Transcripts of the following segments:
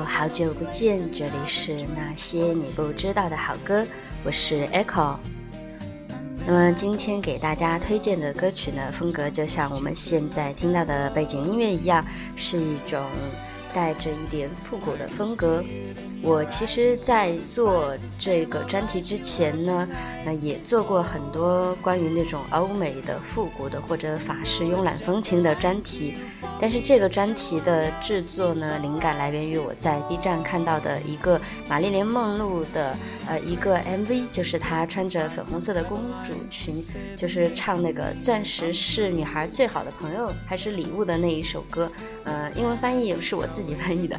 好，久不见，这里是那些你不知道的好歌，我是 Echo。那么今天给大家推荐的歌曲呢，风格就像我们现在听到的背景音乐一样，是一种带着一点复古的风格。我其实，在做这个专题之前呢，那也做过很多关于那种欧美的复古的或者法式慵懒风情的专题。但是这个专题的制作呢，灵感来源于我在 B 站看到的一个玛丽莲梦露的呃一个 MV，就是她穿着粉红色的公主裙，就是唱那个“钻石是女孩最好的朋友还是礼物”的那一首歌。呃，英文翻译是我自己翻译的。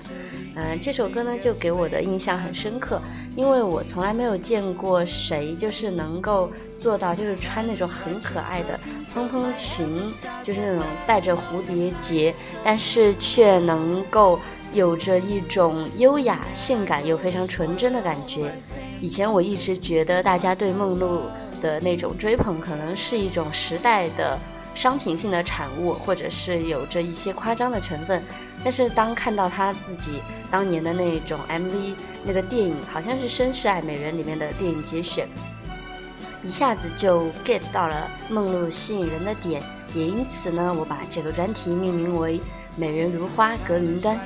嗯，这首歌呢就给我的印象很深刻，因为我从来没有见过谁就是能够做到，就是穿那种很可爱的蓬蓬裙，就是那种带着蝴蝶结，但是却能够有着一种优雅、性感又非常纯真的感觉。以前我一直觉得大家对梦露的那种追捧，可能是一种时代的。商品性的产物，或者是有着一些夸张的成分，但是当看到他自己当年的那种 MV，那个电影好像是《绅士爱美人》里面的电影节选，一下子就 get 到了梦露吸引人的点，也因此呢，我把这个专题命名为。美人如花歌名单。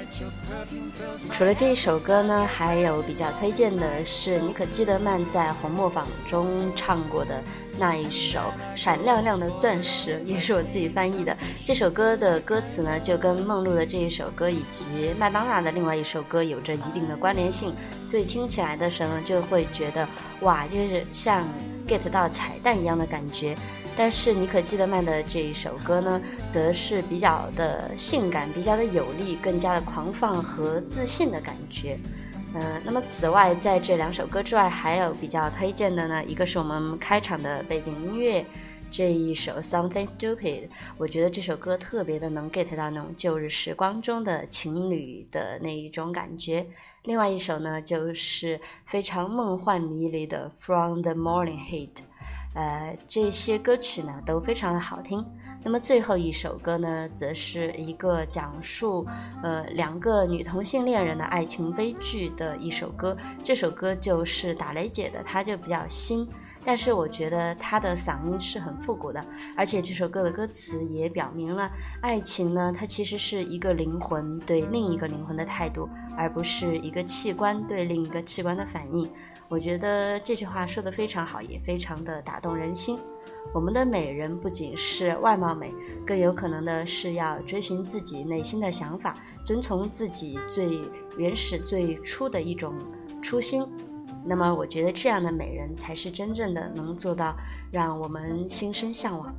除了这一首歌呢，还有比较推荐的是妮可基德曼在《红磨坊》中唱过的那一首《闪亮亮的钻石》，也是我自己翻译的。这首歌的歌词呢，就跟梦露的这一首歌以及麦当娜的另外一首歌有着一定的关联性，所以听起来的时候呢，就会觉得哇，就是像 get 到彩蛋一样的感觉。但是妮可基德曼的这一首歌呢，则是比较的性感，比较的有力，更加的狂放和自信的感觉。嗯，那么此外，在这两首歌之外，还有比较推荐的呢，一个是我们开场的背景音乐这一首《Something Stupid》，我觉得这首歌特别的能 get 到那种旧日时光中的情侣的那一种感觉。另外一首呢，就是非常梦幻迷离的《From the Morning Heat》。呃，这些歌曲呢都非常的好听。那么最后一首歌呢，则是一个讲述呃两个女同性恋人的爱情悲剧的一首歌。这首歌就是打雷姐的，它就比较新，但是我觉得她的嗓音是很复古的，而且这首歌的歌词也表明了爱情呢，它其实是一个灵魂对另一个灵魂的态度，而不是一个器官对另一个器官的反应。我觉得这句话说的非常好，也非常的打动人心。我们的美人不仅是外貌美，更有可能的是要追寻自己内心的想法，遵从自己最原始、最初的一种初心。那么，我觉得这样的美人才是真正的能做到让我们心生向往。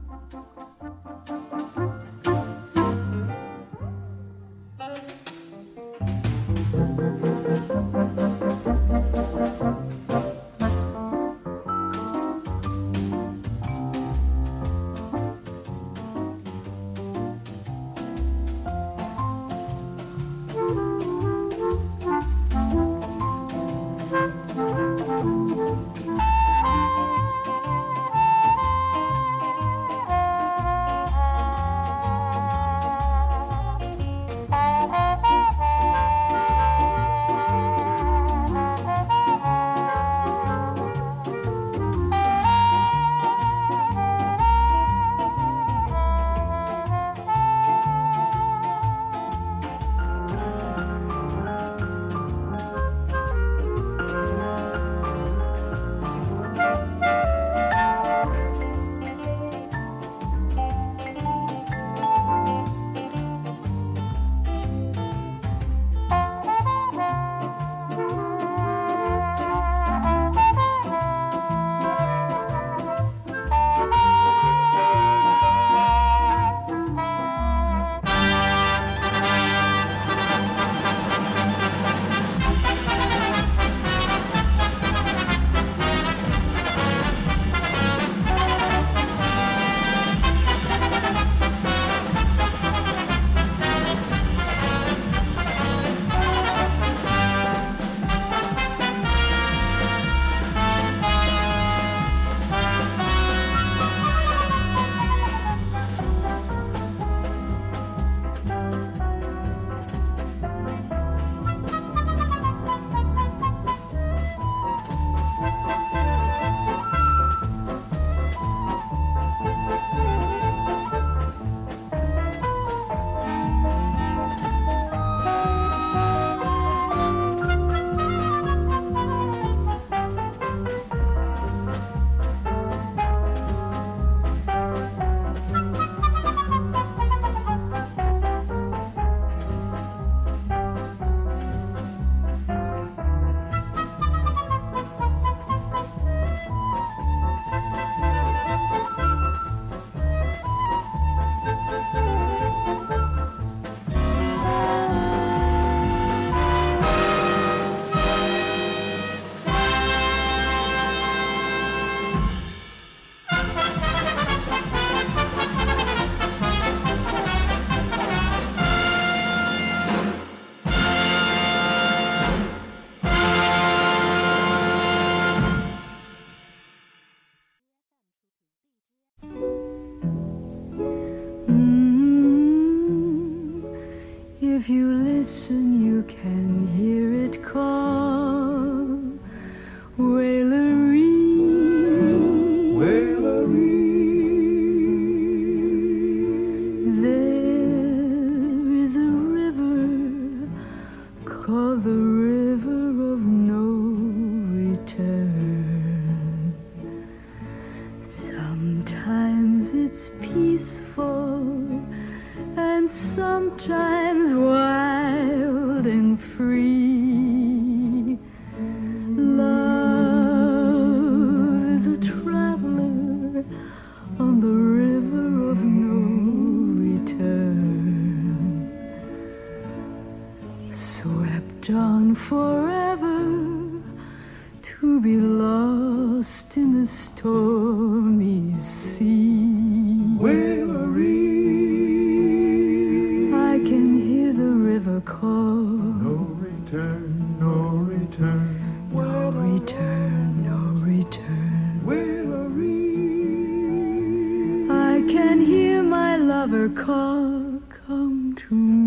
never call, come to me.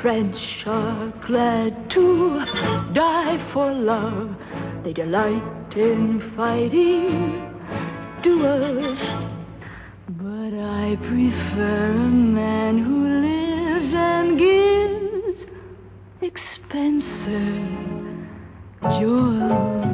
French are glad to die for love. They delight in fighting duels. But I prefer a man who lives and gives expensive jewels.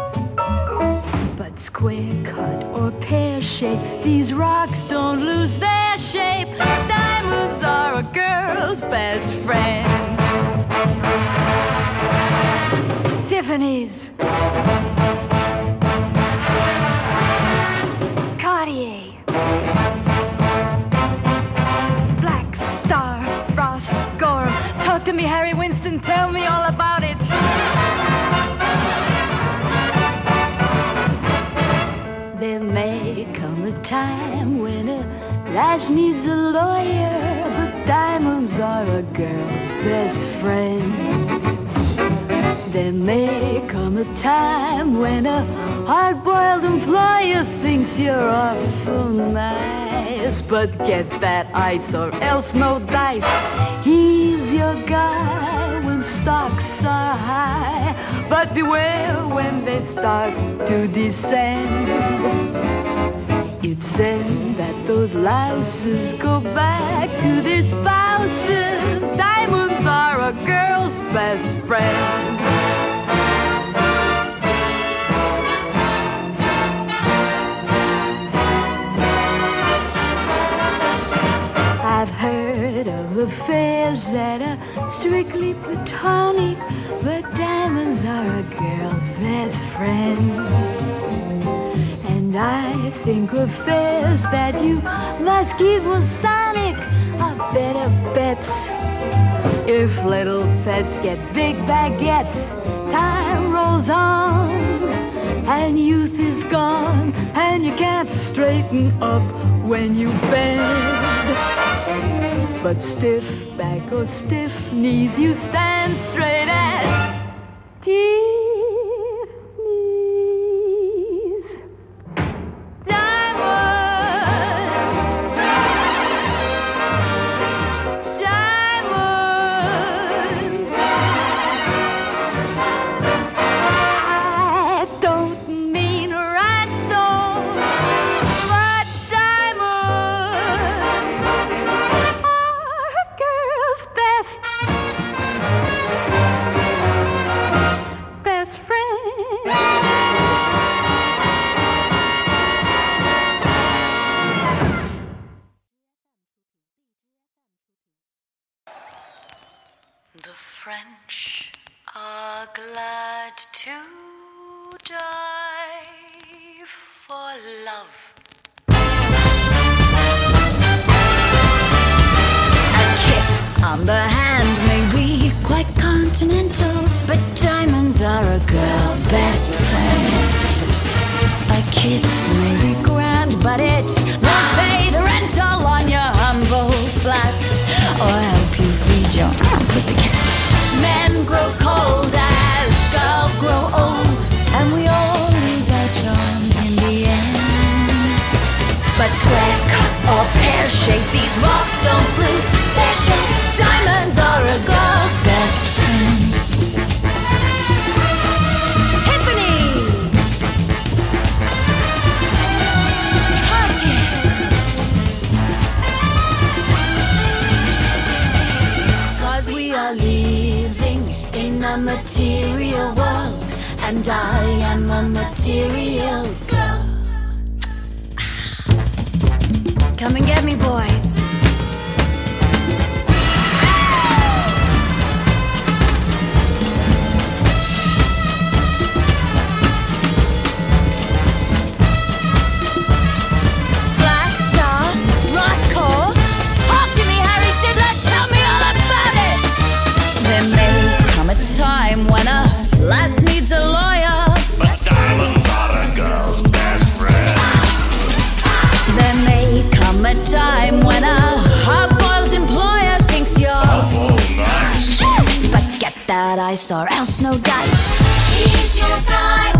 square cut or pear shape. These rocks don't lose their lass needs a lawyer, but diamonds are a girl's best friend. There may come a time when a hard-boiled employer thinks you're awful nice, but get that ice or else no dice. He's your guy when stocks are high, but beware when they start to descend. It's then that those louses go back to their spouses. Diamonds are a girl's best friend. I've heard of affairs that are strictly platonic, but diamonds are a girl's best friend. And I think of fares that you must keep liaisonic are better bets. If little pets get big baguettes, time rolls on and youth is gone and you can't straighten up when you bend. But stiff back or stiff knees, you stand straight as glad but it won't pay the rental on your humble flats or help you feed your pussycat. Men grow cold as girls grow old, and we all lose our charms in the end. But square cut or pear shape, these rocks don't lose material world, and I am a material girl. Come and get me, boys. That ice or else no dice. He's your guy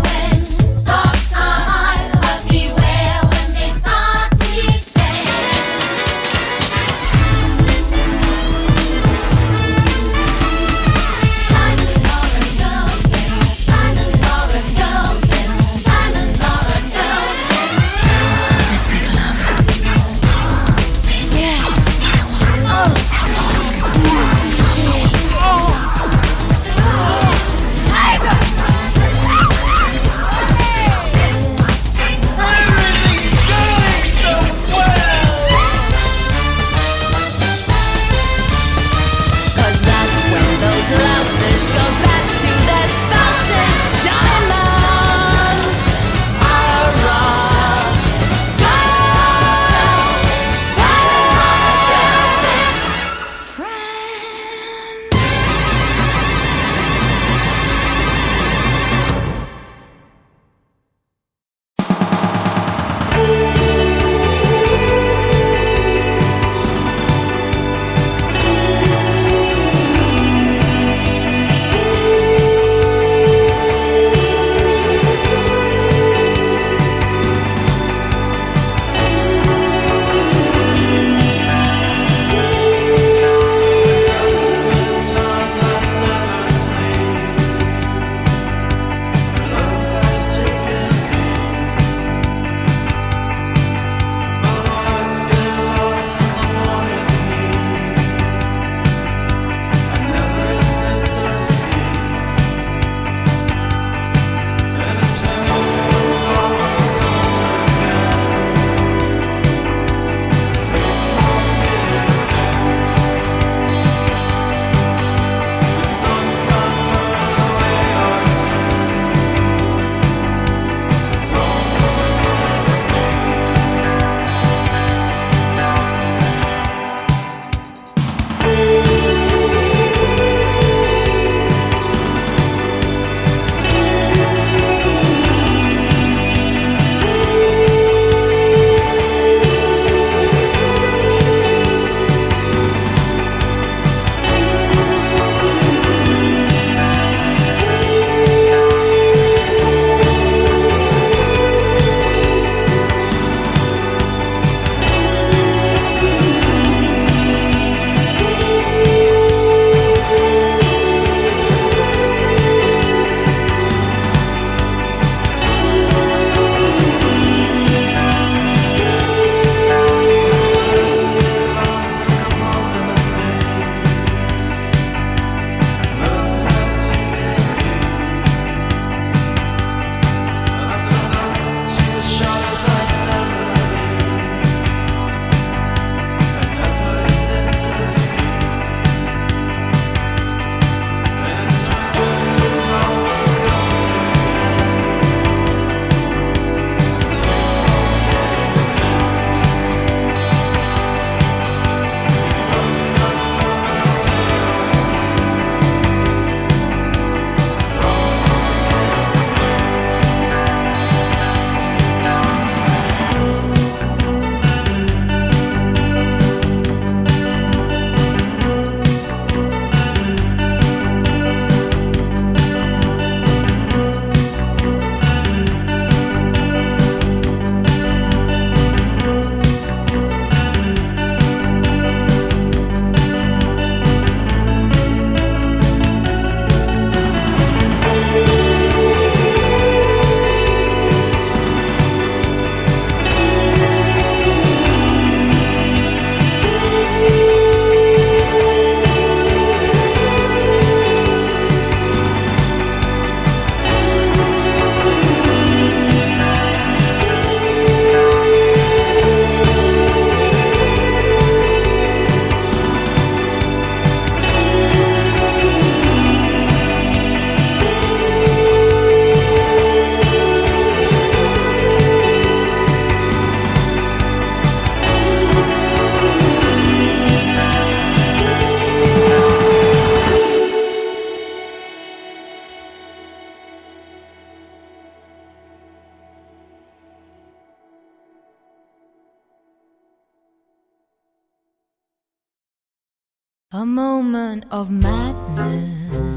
A moment of madness.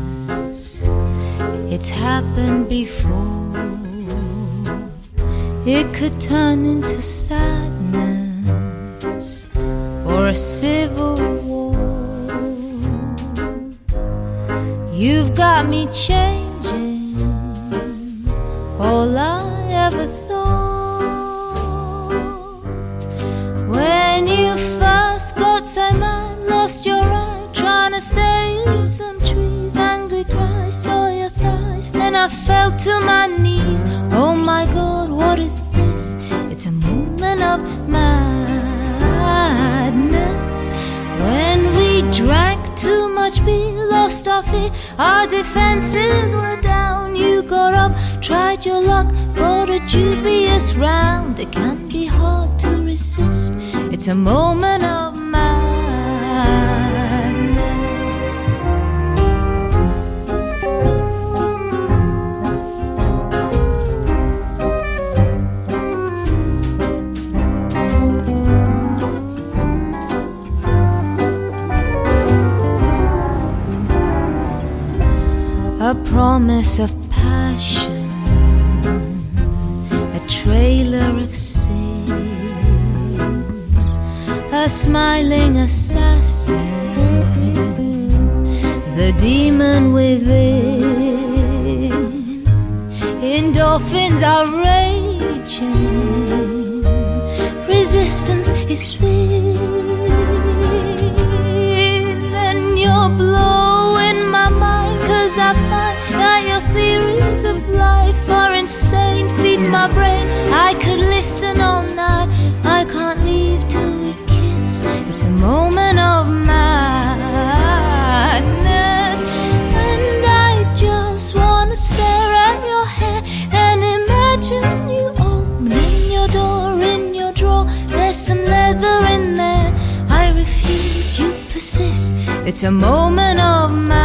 It's happened before. It could turn into sadness or a civil war. You've got me changing all I ever thought. When you first got so mad, lost your eye, trying to save some trees, angry cry, saw your thighs, then I fell to my knees. Oh my god, what is this? It's a moment of madness. When we drank too much beer, lost our fear, our defenses were down. You got up, tried your luck, bought a dubious round. It can be hard to resist. It's a moment of a promise of passion, a trailer of sin, a smiling assassin, the demon within. Endorphins are raging, resistance is thin. Of life are insane. Feed my brain, I could listen all night. I can't leave till we kiss. It's a moment of madness, and I just wanna stare at your hair and imagine you opening your door in your drawer. There's some leather in there. I refuse, you persist. It's a moment of madness.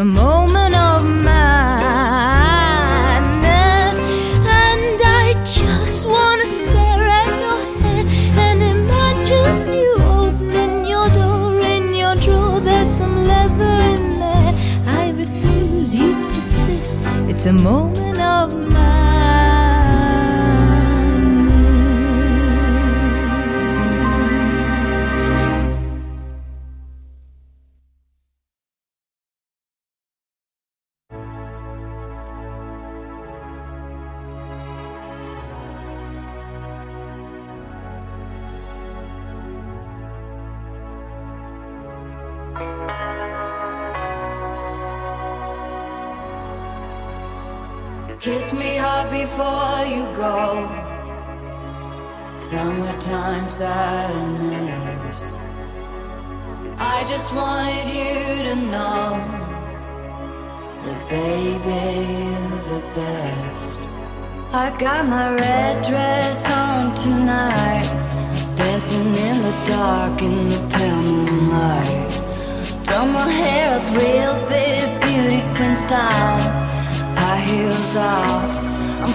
a moment of madness, and I just wanna stare at your head and imagine you opening your door in your drawer. There's some leather in there. I refuse, you persist. It's a moment of madness. Style. High heels off, I'm